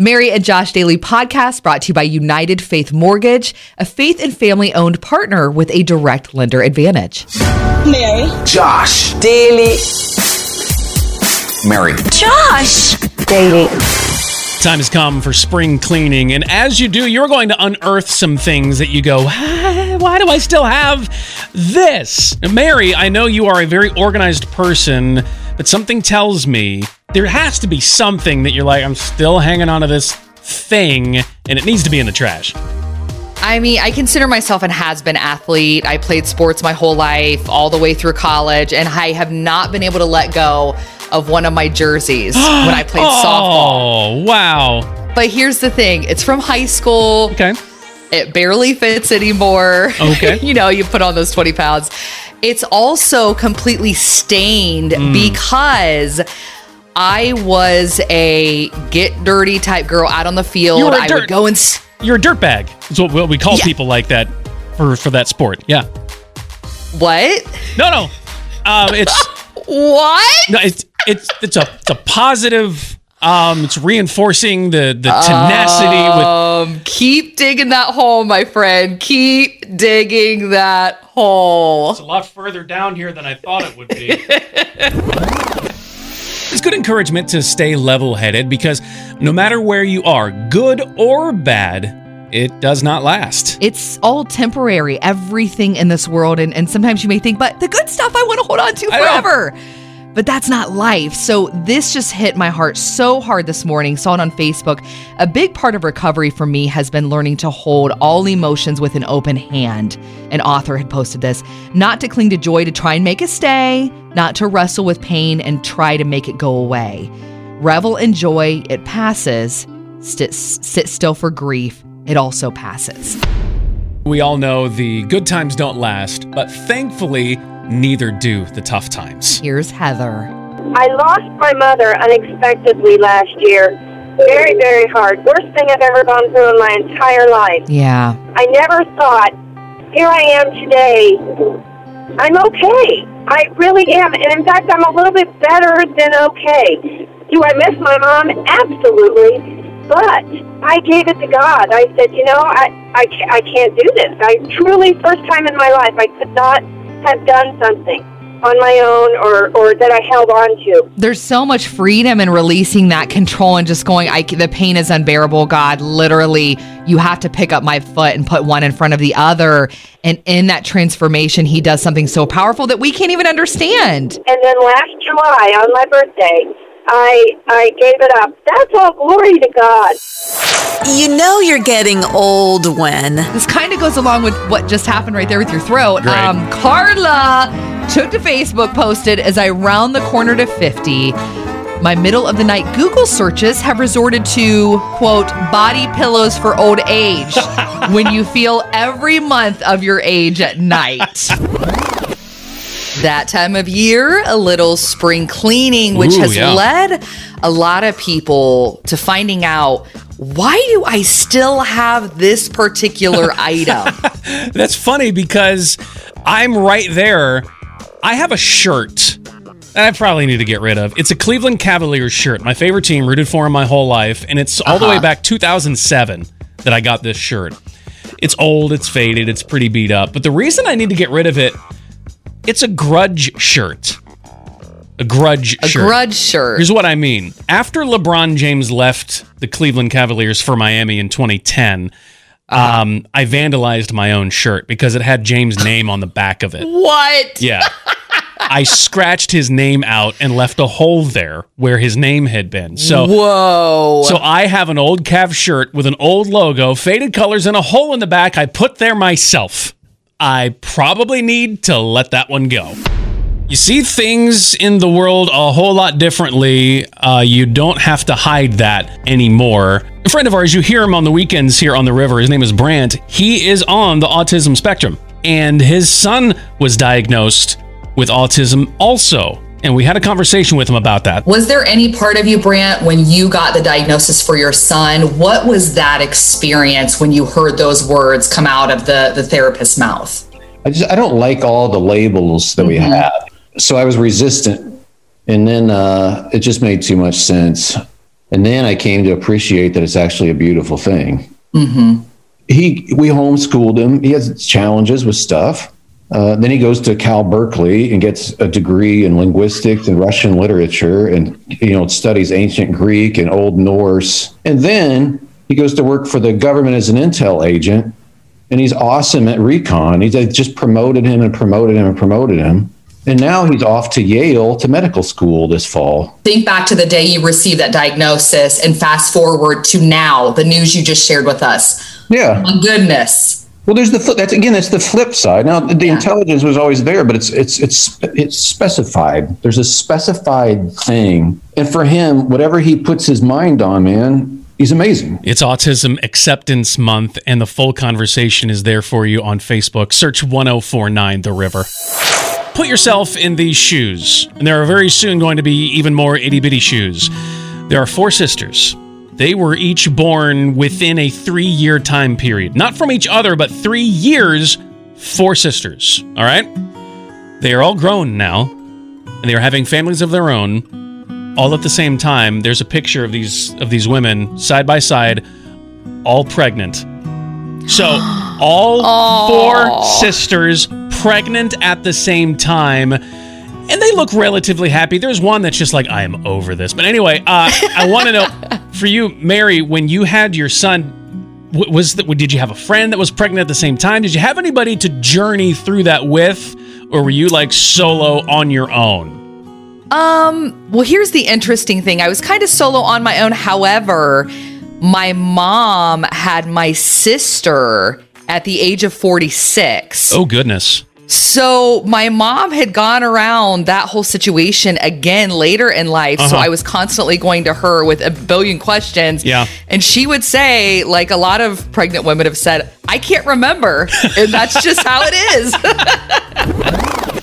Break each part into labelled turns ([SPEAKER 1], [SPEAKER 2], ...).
[SPEAKER 1] Mary and Josh Daily podcast brought to you by United Faith Mortgage, a faith and family owned partner with a direct lender advantage.
[SPEAKER 2] Mary.
[SPEAKER 3] Josh.
[SPEAKER 2] Daily.
[SPEAKER 3] Mary.
[SPEAKER 2] Josh. Daily.
[SPEAKER 4] Time has come for spring cleaning, and as you do, you're going to unearth some things that you go, "Ah, why do I still have this? Mary, I know you are a very organized person, but something tells me there has to be something that you're like, I'm still hanging on to this thing, and it needs to be in the trash.
[SPEAKER 1] I mean, I consider myself an has been athlete. I played sports my whole life, all the way through college, and I have not been able to let go of one of my jerseys when I played softball.
[SPEAKER 4] Oh, wow.
[SPEAKER 1] But here's the thing it's from high school.
[SPEAKER 4] Okay.
[SPEAKER 1] It barely fits anymore.
[SPEAKER 4] Okay.
[SPEAKER 1] you know, you put on those 20 pounds. It's also completely stained
[SPEAKER 4] Mm.
[SPEAKER 1] because I was a get dirty type girl out on the field.
[SPEAKER 4] You were a
[SPEAKER 1] I
[SPEAKER 4] dirt-
[SPEAKER 1] would go and. s-
[SPEAKER 4] You're a dirtbag. That's what what we call
[SPEAKER 1] Yeah.
[SPEAKER 4] people like that for, for that sport. Yeah.
[SPEAKER 1] What?
[SPEAKER 4] No, no. Um, it's.
[SPEAKER 1] What?
[SPEAKER 4] No, it's it's it's a it's a positive. Um, it's reinforcing the the tenacity with.
[SPEAKER 1] Um, keep digging that hole, my friend. Keep digging that hole.
[SPEAKER 4] It's a lot further down here than I thought it would be. It's good encouragement to stay level headed because no matter where you are, good or bad, it does not last.
[SPEAKER 1] It's all temporary, everything in this world. And, and sometimes you may think, but the good stuff I want to hold on to forever. But that's not life. So this just hit my heart so hard this morning. Saw it on Facebook. A big part of recovery for me has been learning to hold all emotions with an open hand. An author had posted this not to cling to joy to try and make it stay, not to wrestle with pain and try to make it go away. Revel in joy, it passes. Sit, sit still for grief, it also passes.
[SPEAKER 4] We all know the good times don't last, but thankfully, neither do the tough times.
[SPEAKER 1] Here's Heather.
[SPEAKER 5] I lost my mother unexpectedly last year. Very, very hard. Worst thing I've ever gone through in my entire life.
[SPEAKER 1] Yeah.
[SPEAKER 5] I never thought, here I am today. I'm okay. I really am. And in fact, I'm a little bit better than okay. Do I miss my mom? Absolutely. But I gave it to God. I said, you know, I, I, I can't do this. I truly, first time in my life, I could not have done something on my own or, or that I held on to.
[SPEAKER 1] There's so much freedom in releasing that control and just going, I, the pain is unbearable. God, literally, you have to pick up my foot and put one in front of the other. And in that transformation, he does something so powerful that we can't even understand.
[SPEAKER 5] And then last July, on my birthday, I I gave it up. That's all glory to God.
[SPEAKER 2] You know you're getting old when.
[SPEAKER 1] This kind of goes along with what just happened right there with your throat.
[SPEAKER 4] Great.
[SPEAKER 1] Um, Carla took to Facebook, posted as I round the corner to 50. My middle of the night Google searches have resorted to, quote, body pillows for old age when you feel every month of your age at night. That time of year, a little spring cleaning, which
[SPEAKER 4] Ooh,
[SPEAKER 1] has
[SPEAKER 4] yeah.
[SPEAKER 1] led a lot of people to finding out why do I still have this particular item?
[SPEAKER 4] That's funny because I'm right there. I have a shirt that I probably need to get rid of. It's a Cleveland Cavaliers shirt, my favorite team, rooted for in my whole life, and it's all the way uh-huh. back 2007 that I got this shirt. It's old, it's faded, it's pretty beat up, but the reason I need to get rid of it, it's a grudge shirt. A grudge
[SPEAKER 1] A
[SPEAKER 4] shirt.
[SPEAKER 1] grudge shirt.
[SPEAKER 4] Here's what I mean. After LeBron James left the Cleveland Cavaliers for Miami in 2010, um, I vandalized my own shirt because it had James' name on the back of it.
[SPEAKER 1] What?
[SPEAKER 4] Yeah. I scratched his name out and left a hole there where his name had been. So
[SPEAKER 1] Whoa.
[SPEAKER 4] so I have an old Cav shirt with an old logo, faded colors, and a hole in the back I put there myself. I probably need to let that one go. You see things in the world a whole lot differently. Uh, you don't have to hide that anymore. A friend of ours, you hear him on the weekends here on the river. His name is Brant. He is on the autism spectrum, and his son was diagnosed with autism also. And we had a conversation with him about that.
[SPEAKER 6] Was there any part of you, Brant, when you got the diagnosis for your son? What was that experience when you heard those words come out of the, the therapist's mouth?
[SPEAKER 7] I just I don't like all the labels that we have. So I was resistant, and then uh, it just made too much sense. And then I came to appreciate that it's actually a beautiful thing. Mm-hmm. He, we homeschooled him. He has challenges with stuff. Uh, then he goes to Cal Berkeley and gets a degree in linguistics and Russian literature, and you know studies ancient Greek and Old Norse. And then he goes to work for the government as an intel agent, and he's awesome at recon. He's they just promoted him and promoted him and promoted him, and now he's off to Yale to medical school this fall.
[SPEAKER 6] Think back to the day you received that diagnosis and fast forward to now, the news you just shared with us.
[SPEAKER 7] Yeah.
[SPEAKER 6] My goodness.
[SPEAKER 7] Well, there's the flip. That's again, that's the flip side. Now, the intelligence was always there, but it's it's it's it's specified. There's a specified thing, and for him, whatever he puts his mind on, man, he's amazing.
[SPEAKER 4] It's Autism Acceptance Month, and the full conversation is there for you on Facebook. Search 1049 The River. Put yourself in these shoes, and there are very soon going to be even more itty bitty shoes. There are four sisters. They were each born within a three year time period. Not from each other, but three years, four sisters. All right? They are all grown now, and they are having families of their own all at the same time there's a picture of these of these women side by side all pregnant so all four sisters pregnant at the same time look relatively happy there's one that's just like i am over this but anyway uh, i want to know for you mary when you had your son was that did you have a friend that was pregnant at the same time did you have anybody to journey through that with or were you like solo on your own
[SPEAKER 1] Um, well, here's the interesting thing. I was kind of solo on my own. However, my mom had my sister at the age of 46.
[SPEAKER 4] oh goodness
[SPEAKER 1] So my mom had gone around that whole situation again later in life. So
[SPEAKER 4] Uh-huh.
[SPEAKER 1] I was constantly going to her with a billion questions.
[SPEAKER 4] Yeah.
[SPEAKER 1] And she would say, like a lot of pregnant women have said, I can't remember. and that's just how it is.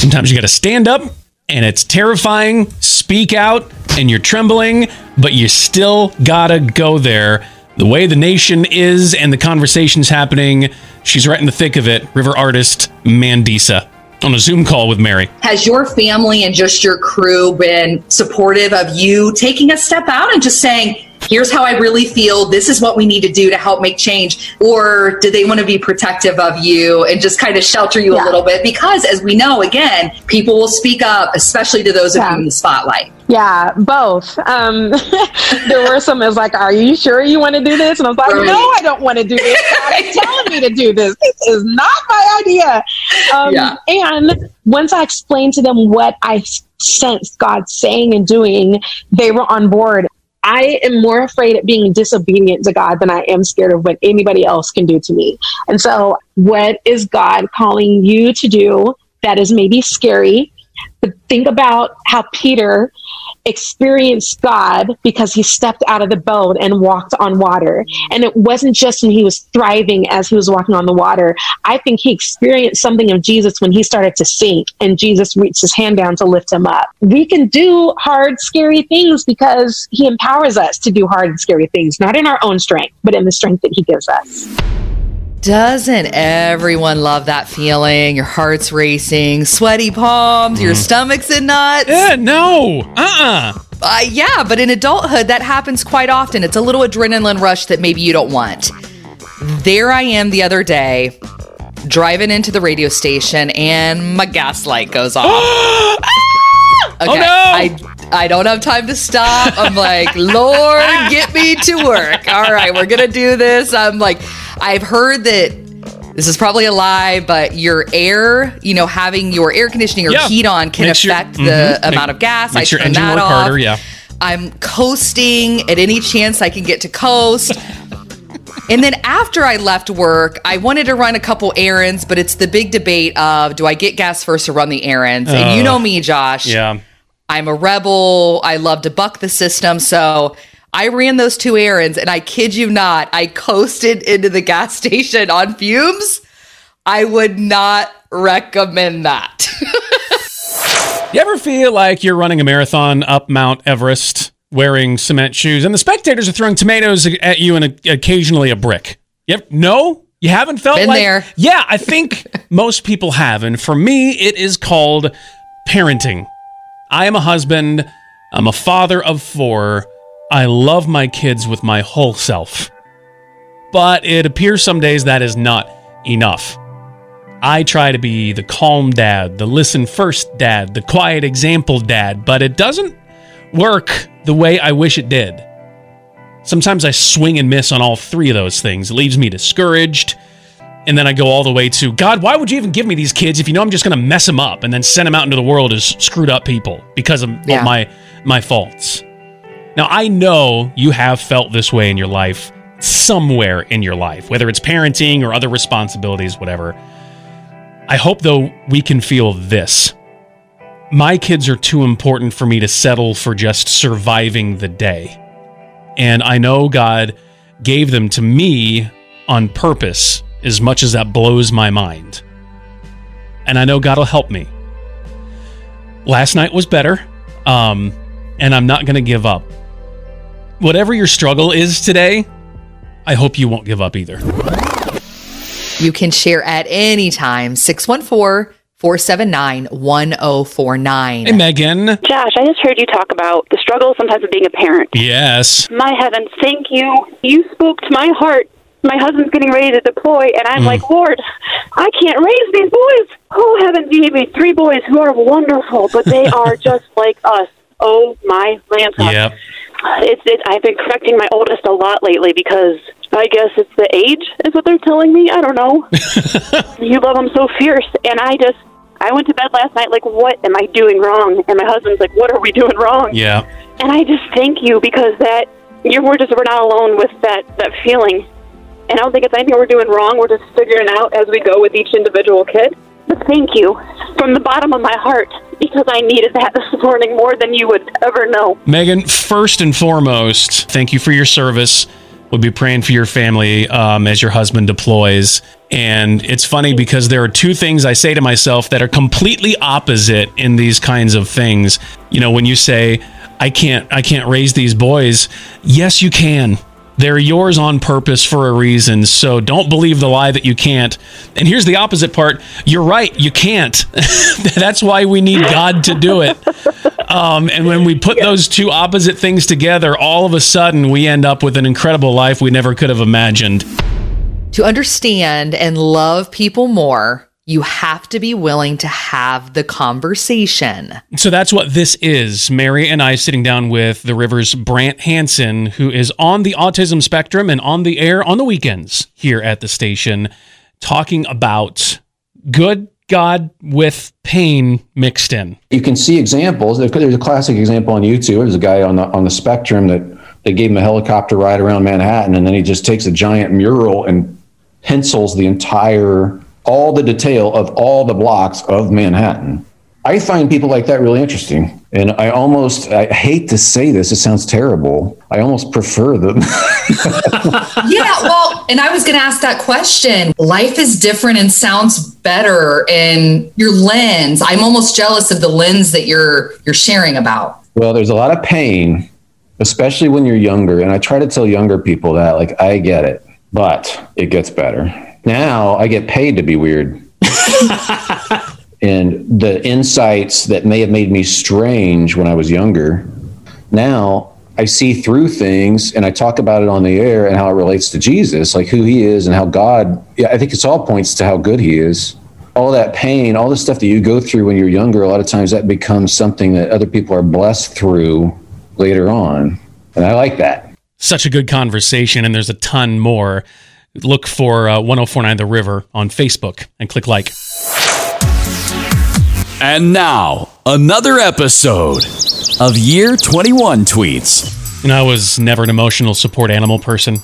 [SPEAKER 4] Sometimes you got to stand up and it's terrifying, speak out, and you're trembling, but you still got to go there. The way the nation is and the conversation's happening, she's right in the thick of it. River artist Mandisa on a Zoom call with Mary.
[SPEAKER 6] Has your family and just your crew been supportive of you taking a step out and just saying, here's how I really feel. This is what we need to do to help make change. Or do they want to be protective of you and just kind of shelter you a little bit? Because as we know, again, people will speak up, especially to those of you in the spotlight.
[SPEAKER 3] Yeah, both. Um, there were some that's like, "Are you sure you want to do this?" And I was like,
[SPEAKER 6] Right.
[SPEAKER 3] "No, I don't want to do this. God's telling me to do this. This is not my idea." Um,
[SPEAKER 6] Yeah.
[SPEAKER 3] And once I explained to them what I sensed God saying and doing, they were on board. I am more afraid of being disobedient to God than I am scared of what anybody else can do to me. And so, what is God calling you to do that is maybe scary? But think about how Peter experienced God because he stepped out of the boat and walked on water. And it wasn't just when he was thriving as he was walking on the water. I think he experienced something of Jesus when he started to sink and Jesus reached his hand down to lift him up. We can do hard, scary things because he empowers us to do hard and scary things, not in our own strength, but in the strength that he gives us.
[SPEAKER 1] Doesn't everyone love that feeling? Your heart's racing, sweaty palms, your stomach's in knots.
[SPEAKER 4] Eh, no. Uh-uh.
[SPEAKER 1] Uh, yeah, but in adulthood, that happens quite often. It's a little adrenaline rush that maybe you don't want. There I am the other day, driving into the radio station, and my gas light goes off. Okay,
[SPEAKER 4] Oh, no!
[SPEAKER 1] I I don't have time to stop. I'm like, Lord, get me to work. All right, we're gonna do this. I'm like, I've heard that this is probably a lie, but your air, you know, having your air conditioning or
[SPEAKER 4] Yeah.
[SPEAKER 1] heat on can
[SPEAKER 4] Makes your-
[SPEAKER 1] affect the
[SPEAKER 4] mhm.
[SPEAKER 1] amount
[SPEAKER 4] Make-
[SPEAKER 1] of gas.
[SPEAKER 4] makes
[SPEAKER 1] I
[SPEAKER 4] your
[SPEAKER 1] turn
[SPEAKER 4] engine
[SPEAKER 1] that
[SPEAKER 4] work
[SPEAKER 1] off.
[SPEAKER 4] harder, yeah.
[SPEAKER 1] I'm coasting at any chance I can get to coast. And then after I left work, I wanted to run a couple errands, but it's the big debate of do I get gas first or run the errands? and you know me, Josh.
[SPEAKER 4] Yeah.
[SPEAKER 1] I'm a rebel. I love to buck the system. So I ran those two errands and I kid you not, I coasted into the gas station on fumes. I would not recommend that.
[SPEAKER 4] You ever feel like you're running a marathon up Mount Everest wearing cement shoes and the spectators are throwing tomatoes at you and a, occasionally a brick? Yep. No? You haven't felt
[SPEAKER 1] Been
[SPEAKER 4] like
[SPEAKER 1] there.
[SPEAKER 4] Yeah, I think most people have. And for me, it is called parenting. I am a husband, I'm a father of four, I love my kids with my whole self. But it appears some days that is not enough. I try to be the calm dad, the listen first dad, the quiet example dad, but it doesn't work the way I wish it did. Sometimes I swing and miss on all three of those things. It leaves me discouraged. And then I go all the way to God, why would you even give me these kids if you know I'm just going to mess them up and then send them out into the world as screwed up people because of,
[SPEAKER 1] Yeah.
[SPEAKER 4] of my my faults. Now, I know you have felt this way in your life somewhere in your life, whether it's parenting or other responsibilities, whatever. I hope, though, we can feel this. My kids are too important for me to settle for just surviving the day. And I know God gave them to me on purpose, as much as that blows my mind. And I know God will help me. Last night was better, um, and I'm not going to give up. Whatever your struggle is today, I hope you won't give up either.
[SPEAKER 1] You can share at any time 614 479 1049.
[SPEAKER 4] Hey, Megan.
[SPEAKER 8] Josh, I just heard you talk about the struggle sometimes of being a parent.
[SPEAKER 4] Yes.
[SPEAKER 8] My heavens, thank you. You spoke to my heart. My husband's getting ready to deploy, and I'm
[SPEAKER 4] Mm.
[SPEAKER 8] like, Lord, I can't raise these boys. Oh, heavens, you gave me three boys who are wonderful, but they are just like us. Oh, my Lanta.
[SPEAKER 4] Yep.
[SPEAKER 8] It's, it, I've been correcting my oldest a lot lately because I guess it's the age, is what they're telling me. I don't know. you love them so fierce, and I just. I went to bed last night like, what am I doing wrong? And my husband's like, what are we doing wrong?
[SPEAKER 4] Yeah.
[SPEAKER 8] And I just thank you because that your word is we're not alone with that that feeling. And I don't think it's anything we're doing wrong. We're just figuring out as we go with each individual kid. But thank you from the bottom of my heart because I needed that this morning more than you would ever know.
[SPEAKER 4] Megan, first and foremost, thank you for your service. We'll be praying for your family um, as your husband deploys. And it's funny because there are two things I say to myself that are completely opposite in these kinds of things. You know, when you say, I can't I can't raise these boys, yes you can. They're yours on purpose for a reason. So don't believe the lie that you can't. And here's the opposite part. You're right, you can't. That's why we need God to do it. Um, and when we put those two opposite things together, all of a sudden we end up with an incredible life we never could have imagined.
[SPEAKER 1] To understand and love people more, you have to be willing to have the conversation.
[SPEAKER 4] So that's what this is. Mary and I sitting down with the River's Brant Hansen, who is on the autism spectrum and on the air on the weekends here at the station, talking about good God with pain mixed in.
[SPEAKER 7] you can see examples. There's a classic example on YouTube. There's a guy on the on the spectrum that they gave him a helicopter ride around Manhattan, and then he just takes a giant mural and pencils the entire all the detail of all the blocks of Manhattan. I find people like that really interesting, and I almost I hate to say this. It sounds terrible. I almost prefer them.
[SPEAKER 6] yeah, well, and I was going to ask that question. Life is different and sounds better in your lens. I'm almost jealous of the lens that you're you're sharing about.
[SPEAKER 7] Well, there's a lot of pain, especially when you're younger. And I try to tell younger people that, like, I get it, but it gets better. Now I get paid to be weird. and the insights that may have made me strange when I was younger, now I see through things and I talk about it on the air and how it relates to Jesus, like who he is and how God, yeah, I think it's all points to how good he is. All that pain, all the stuff that you go through when you're younger, a lot of times that becomes something that other people are blessed through later on. And I like that.
[SPEAKER 4] Such a good conversation, and there's a ton more. Look for uh, 1049 The River on Facebook and click like.
[SPEAKER 9] And now, another episode of Year 21 Tweets.
[SPEAKER 4] And I was never an emotional support animal person.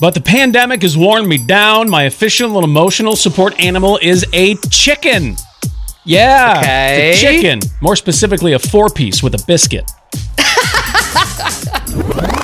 [SPEAKER 4] But the pandemic has worn me down. My official and emotional support animal is a chicken. Yeah,
[SPEAKER 1] Okay.
[SPEAKER 4] it's a chicken. More specifically, a four piece with a biscuit.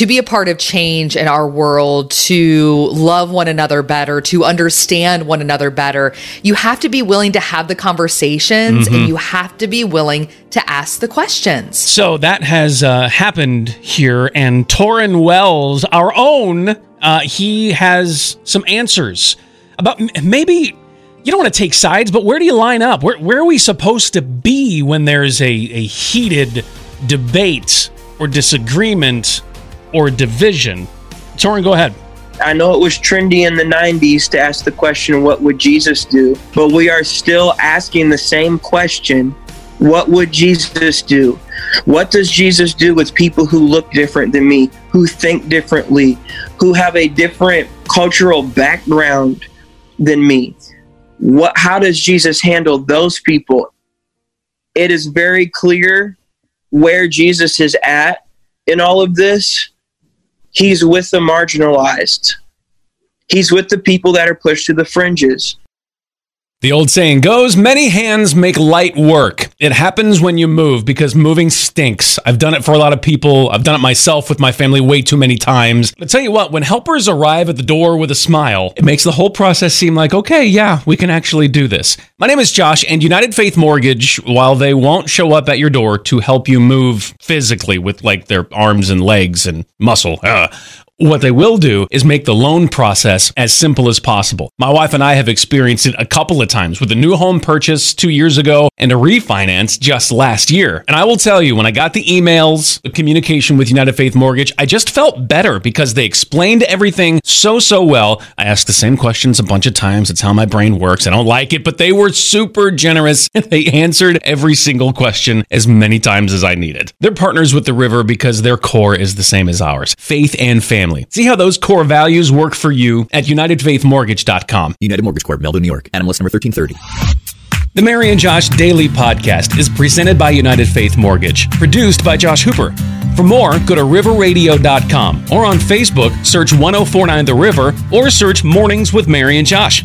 [SPEAKER 1] to be a part of change in our world, to love one another better, to understand one another better, you have to be willing to have the conversations and you have to be willing to ask the questions.
[SPEAKER 4] So that has uh, happened here, and Torin Wells, our own, uh, he has some answers about m- maybe you don't want to take sides, but where do you line up? Where, where are we supposed to be when there's a, a heated debate or disagreement or division. Torin, go ahead.
[SPEAKER 10] I know it was trendy in the 90s to ask the question, What would Jesus do? But we are still asking the same question What would Jesus do? What does Jesus do with people who look different than me, who think differently, who have a different cultural background than me? What how does Jesus handle those people? It is very clear where Jesus is at in all of this He's with the marginalized. He's with the people that are pushed to the fringes.
[SPEAKER 4] The old saying goes, many hands make light work. It happens when you move because moving stinks. I've done it for a lot of people. I've done it myself with my family way too many times. But tell you what, when helpers arrive at the door with a smile, it makes the whole process seem like, okay, yeah, we can actually do this. My name is Josh, and United Faith Mortgage, while they won't show up at your door to help you move physically with like their arms and legs and muscle, uh, what they will do is make the loan process as simple as possible. My wife and I have experienced it a couple of times with a new home purchase two years ago and a refinance just last year. And I will tell you, when I got the emails, the communication with United Faith Mortgage, I just felt better because they explained everything so, so well. I asked the same questions a bunch of times. It's how my brain works. I don't like it, but they were super generous they answered every single question as many times as I needed. They're partners with the river because their core is the same as ours faith and family family. See how those core values work for you at UnitedFaithMortgage.com.
[SPEAKER 11] United Mortgage Corp, Melville, New York. NMLS number 1330.
[SPEAKER 4] The Mary and Josh Daily Podcast is presented by United Faith Mortgage, produced by Josh Hooper. For more, go to riverradio.com or on Facebook, search 1049 The River or search Mornings with Mary and Josh.